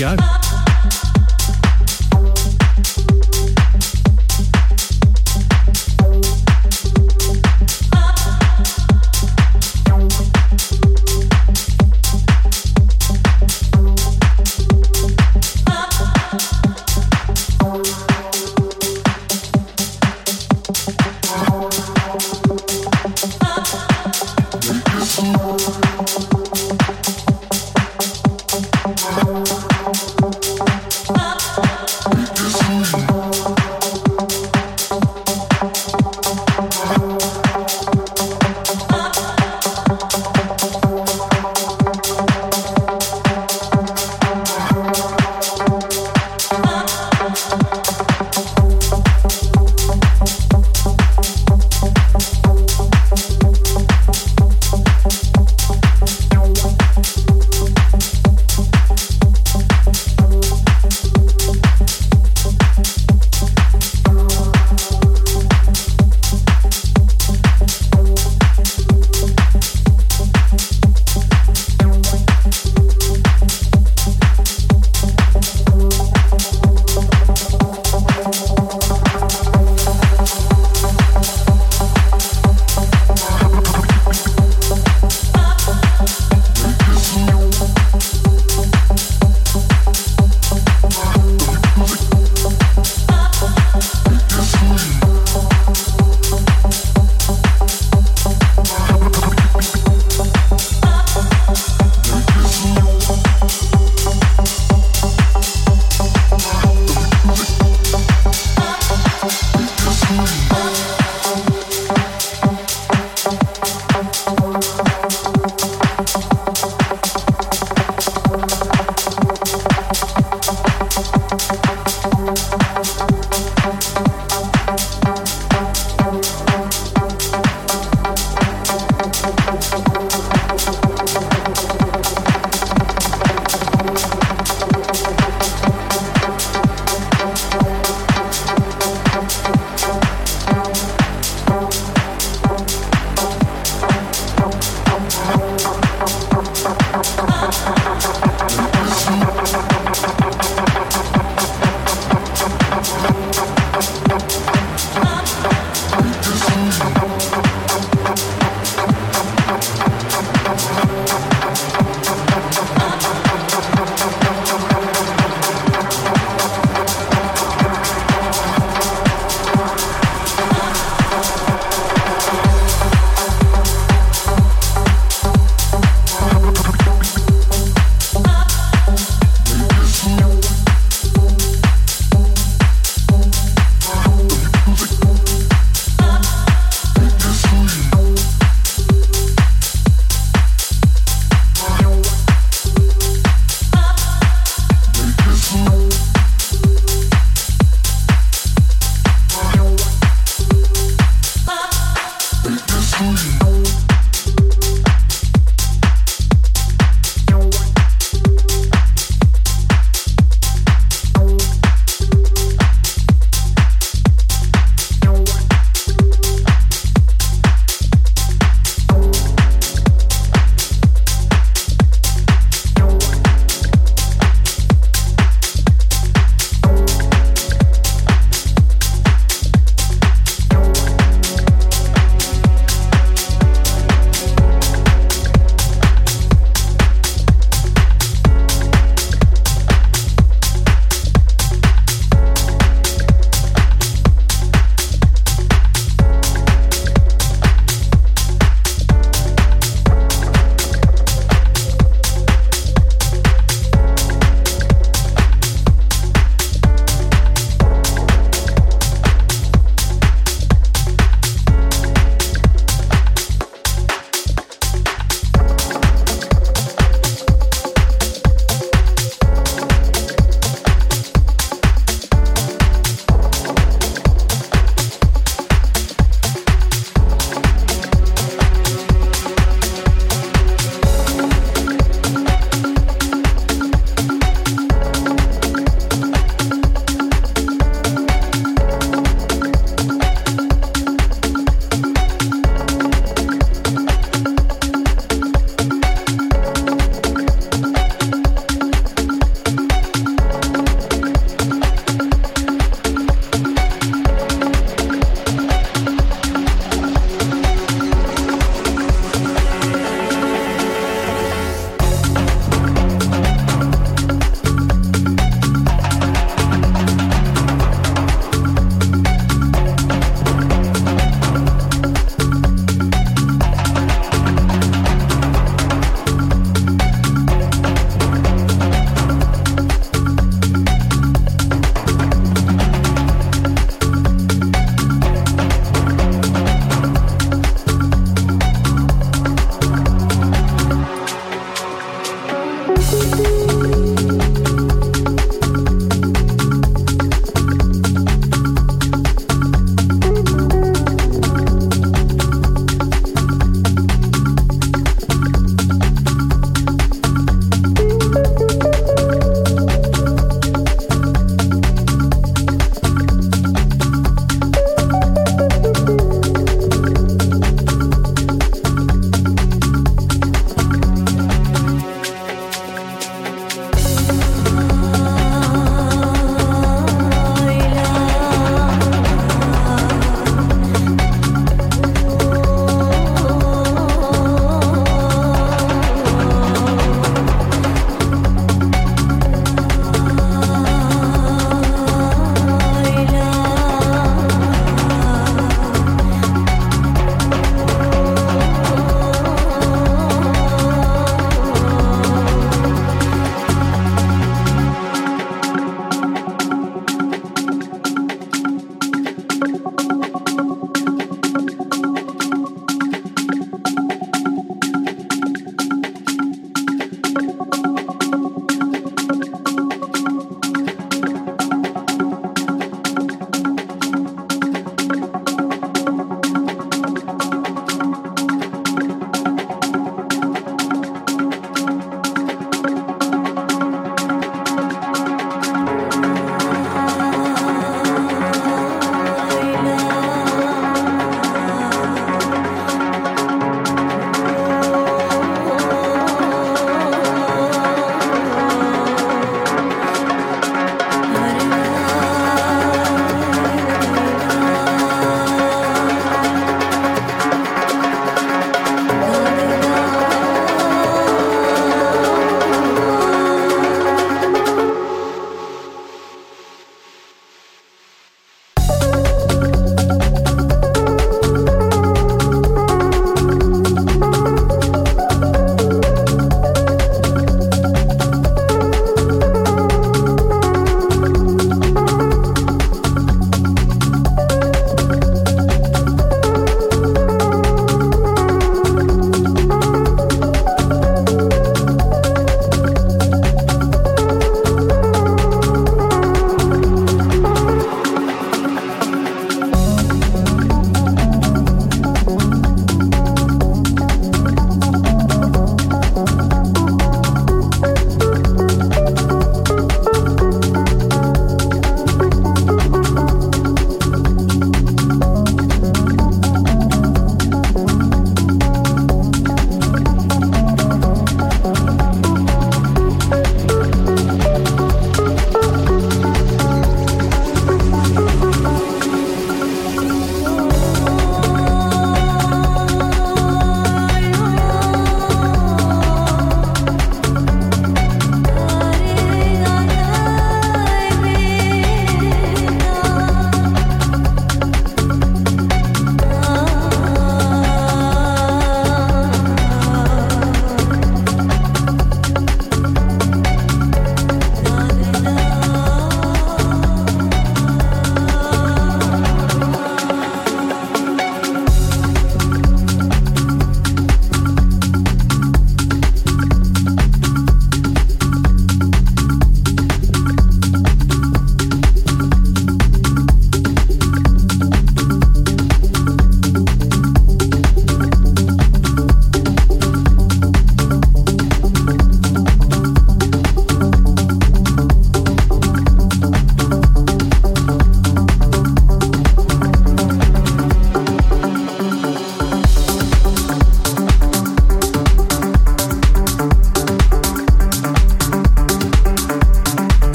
Let's go.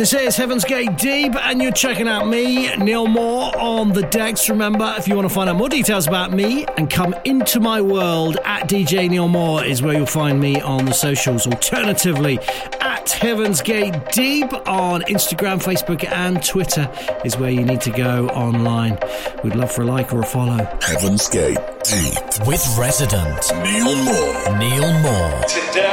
This is Heaven's Gate Deep, and you're checking out me, Neil Moore, on the decks. Remember, if you want to find out more details about me and come into my world, at DJ Neil Moore is where you'll find me on the socials. Alternatively, at Heaven's Gate Deep on Instagram, Facebook, and Twitter is where you need to go online. We'd love for a like or a follow. Heaven's Gate Deep with resident Neil Moore. Neil Moore. Today,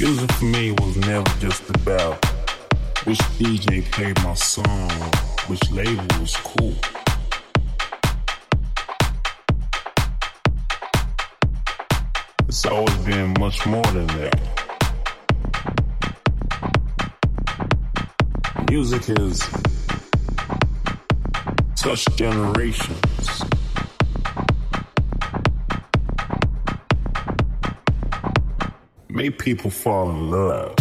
Music for me was never just about which DJ played my song, which label was cool. It's always been much more than that. Music has touched generations. Made people fall in love.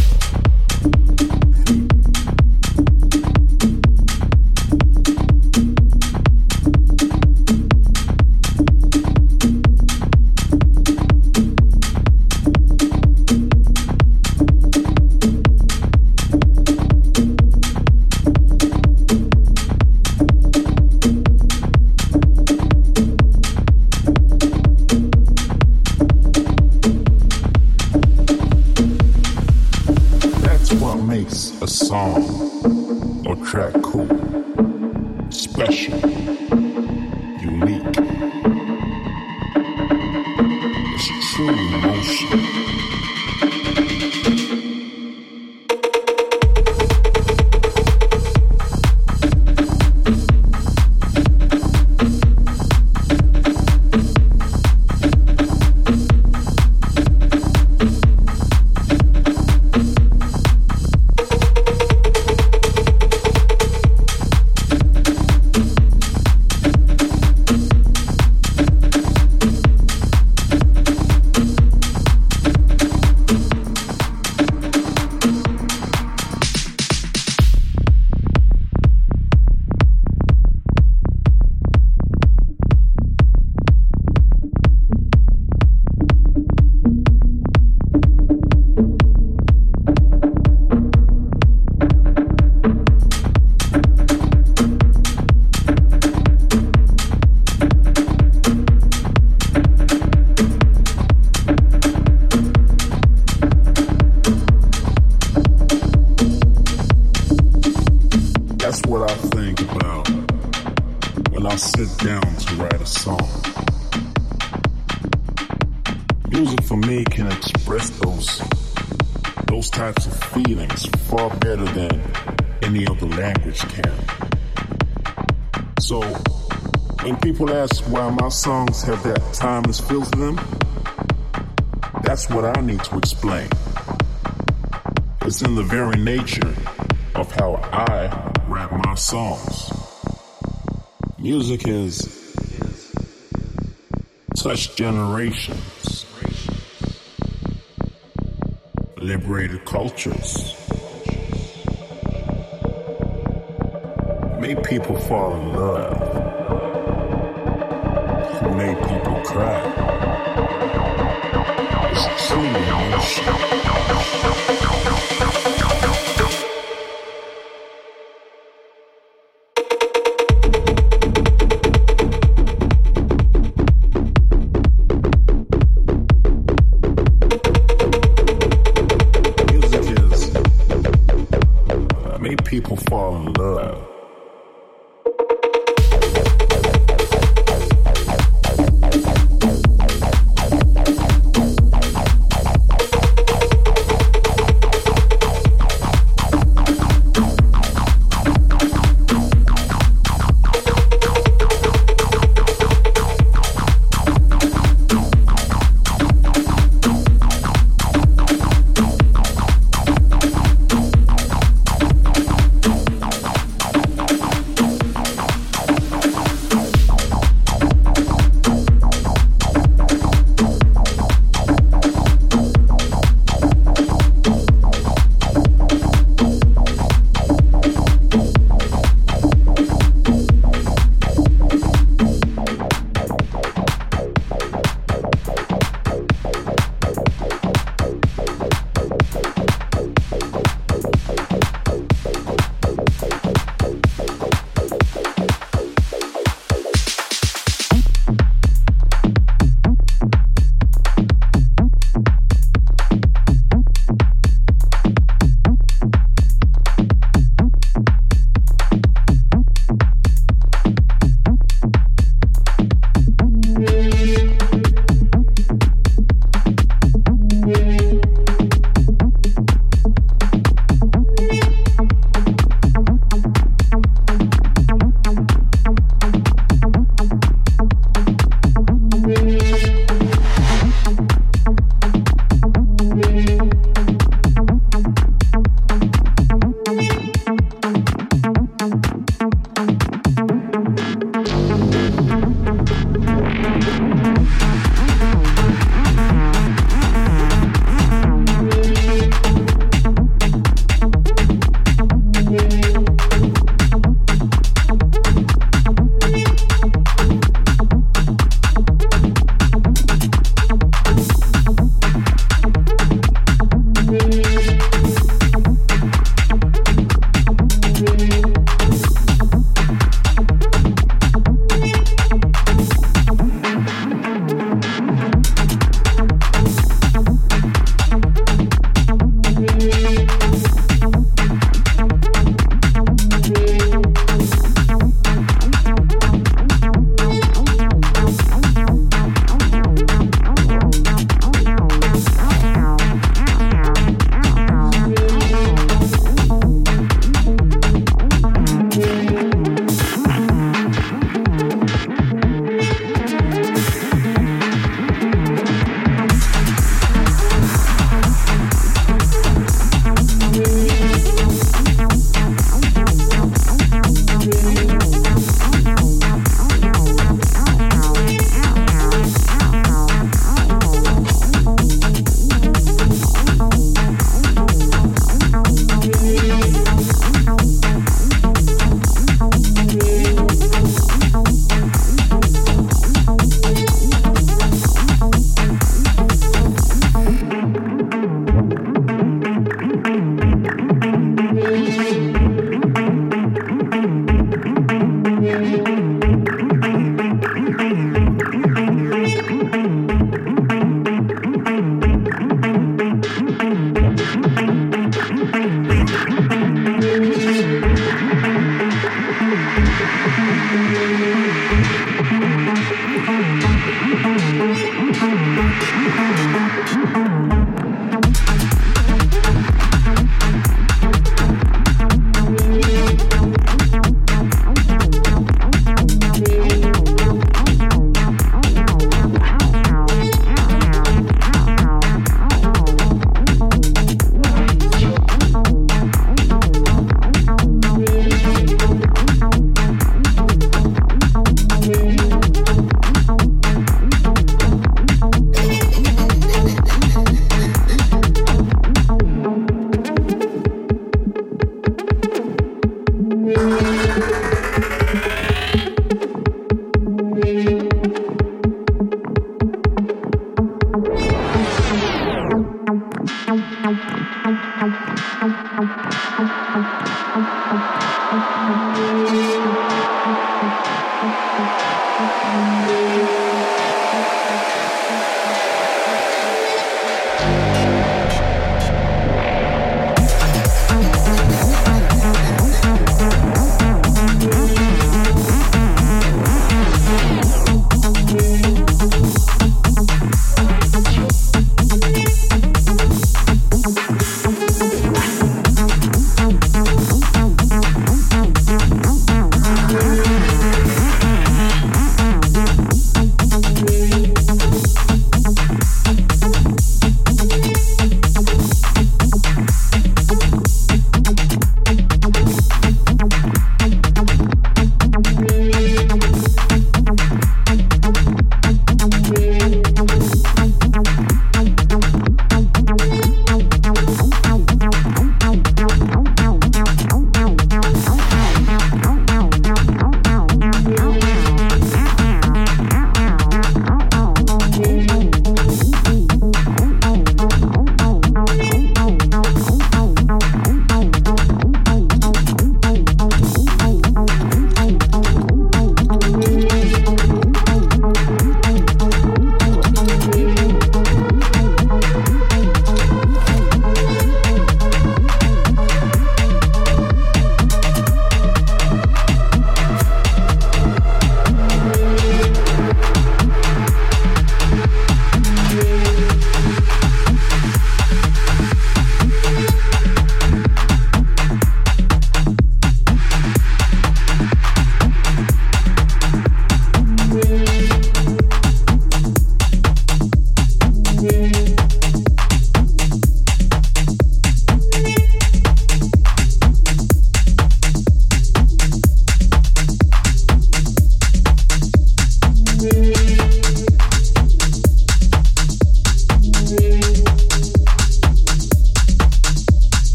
Have that timeless feel to them, that's what I need to explain. It's in the very nature of how I rap my songs. Music has touched generations, liberated cultures, made people fall in love people cry. It's truly.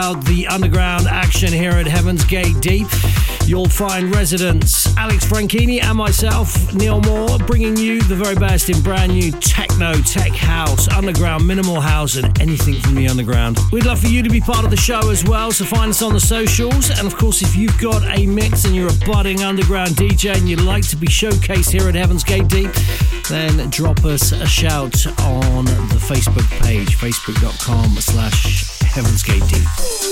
About the underground action here at Heaven's Gate Deep. You'll find residents Alex Franchini and myself, Neil Moore, bringing you the very best in brand new techno, tech house, underground, minimal house, and anything from the underground. We'd love for you to be part of the show as well, so find us on the socials. And of course, if you've got a mix and you're a budding underground DJ and you'd like to be showcased here at Heaven's Gate Deep, then drop us a shout on the Facebook page, facebook.com slash Heaven's Gate Deep.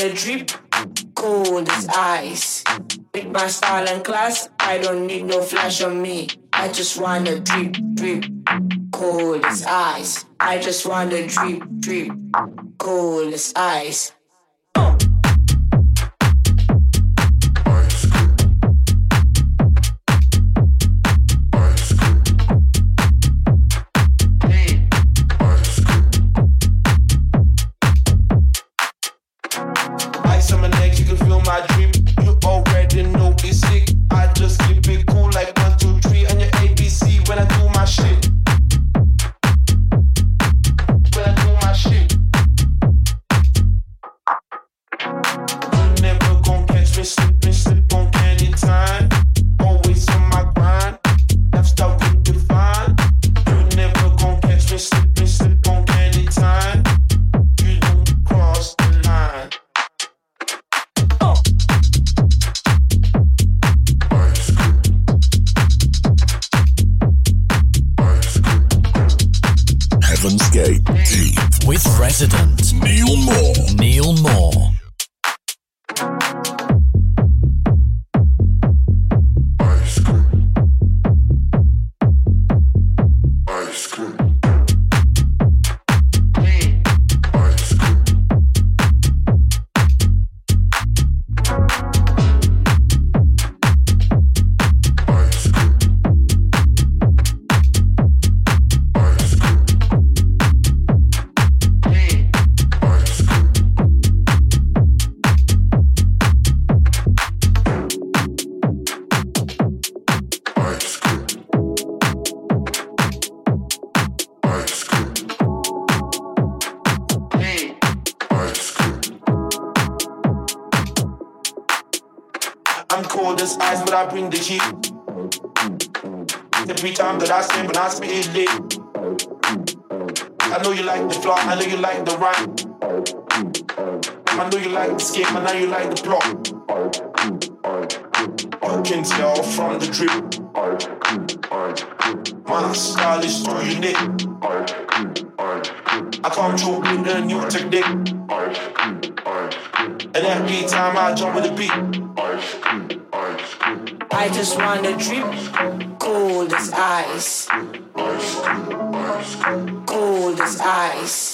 wanna drip? Cold as ice. With my style and class, I don't need no flash on me. I just wanna drip, drip. Cold as ice. I just wanna drip, drip. Cold as ice.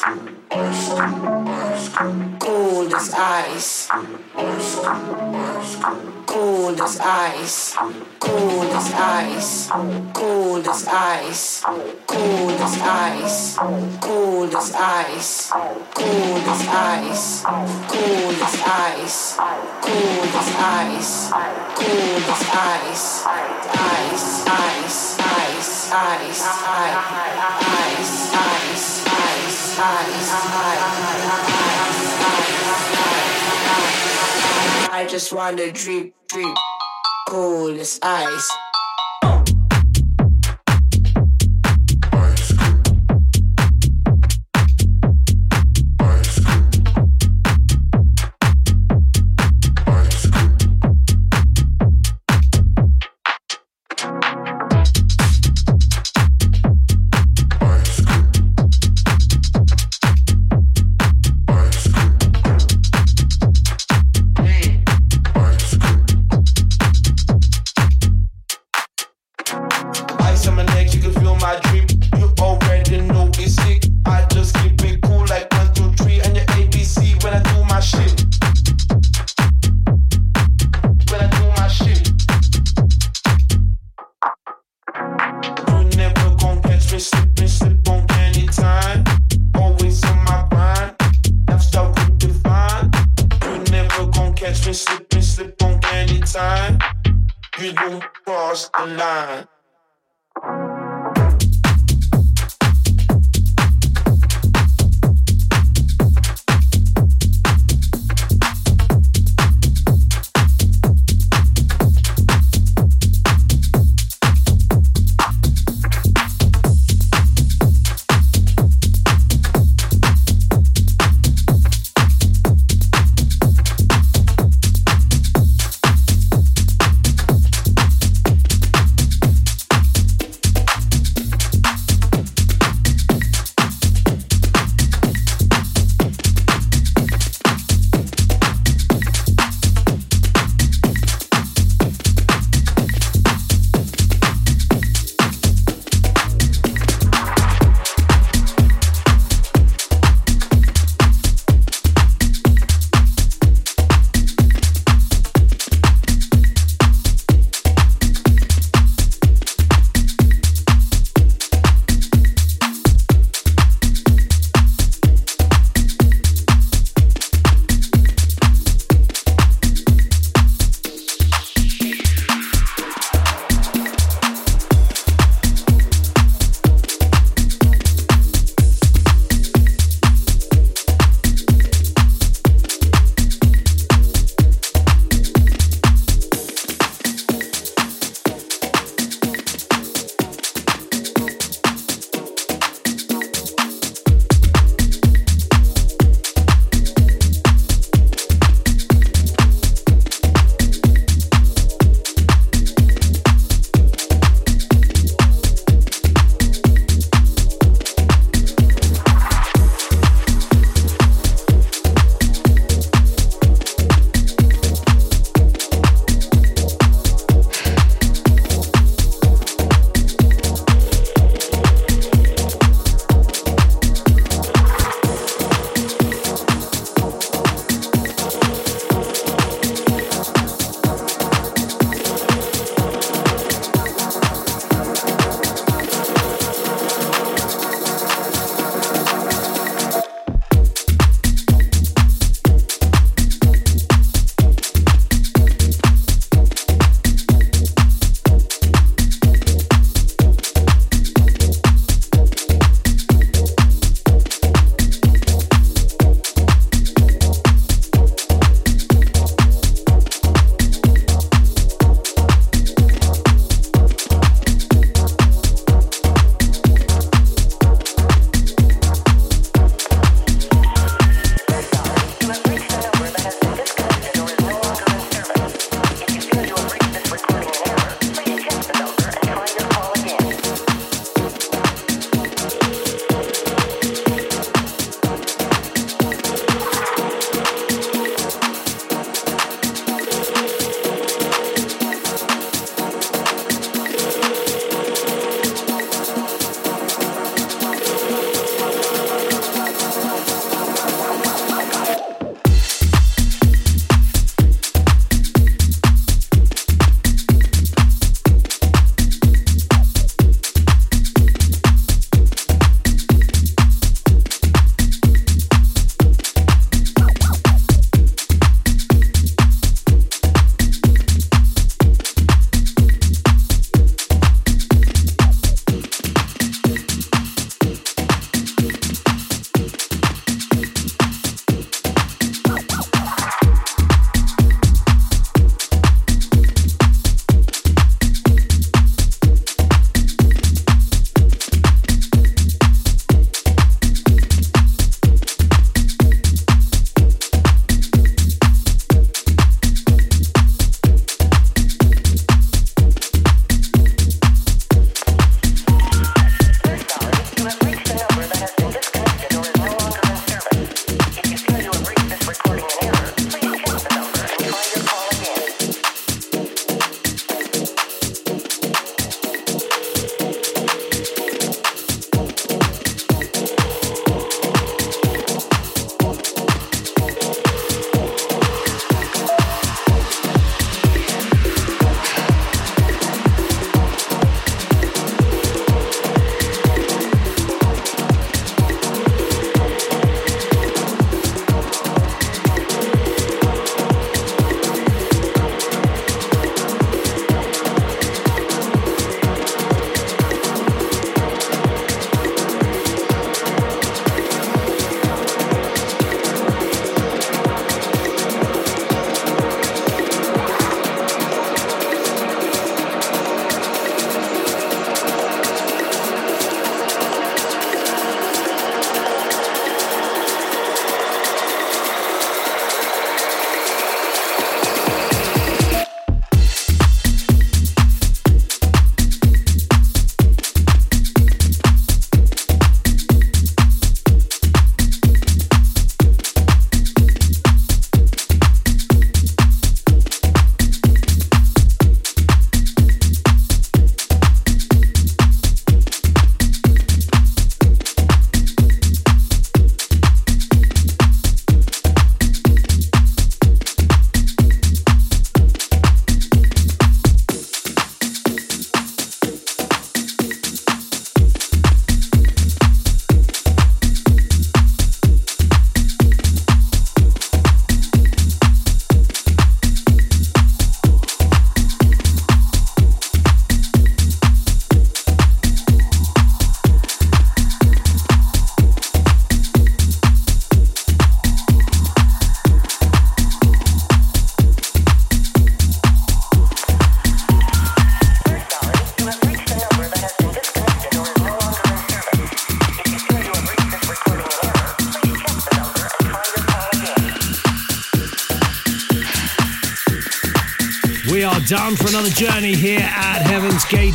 Cold as ice. Cold as ice. Cold as ice. Cold as ice. Cold as ice. Cold as ice. Cold as ice. Cold as ice. Cold as ice. Cold as ice. Ice. Ice. Ice. Ice. Ice. Ice. I just wanna drip, drip, cool as ice.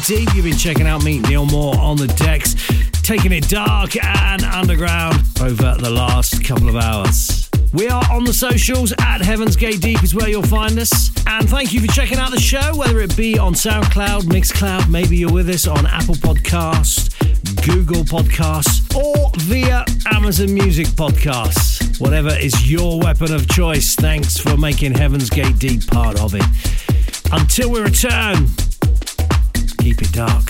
Deep. You've been checking out me, Neil Moore, on the decks, taking it dark and underground over the last couple of hours. We are on the socials at Heaven's Gate Deep is where you'll find us. And thank you for checking out the show, whether it be on SoundCloud, Mixcloud, maybe you're with us on Apple Podcast, Google Podcasts, or via Amazon Music Podcasts. Whatever is your weapon of choice, thanks for making Heaven's Gate Deep part of it. Until we return, it dark.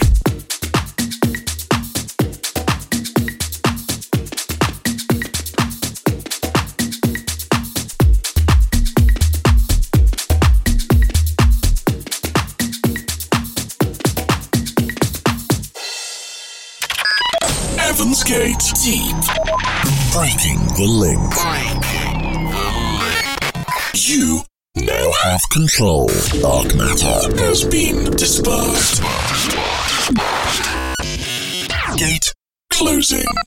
Heaven's Gate Deep. Breaking the link. You now have control. Dark matter has been dispersed. Gate closing.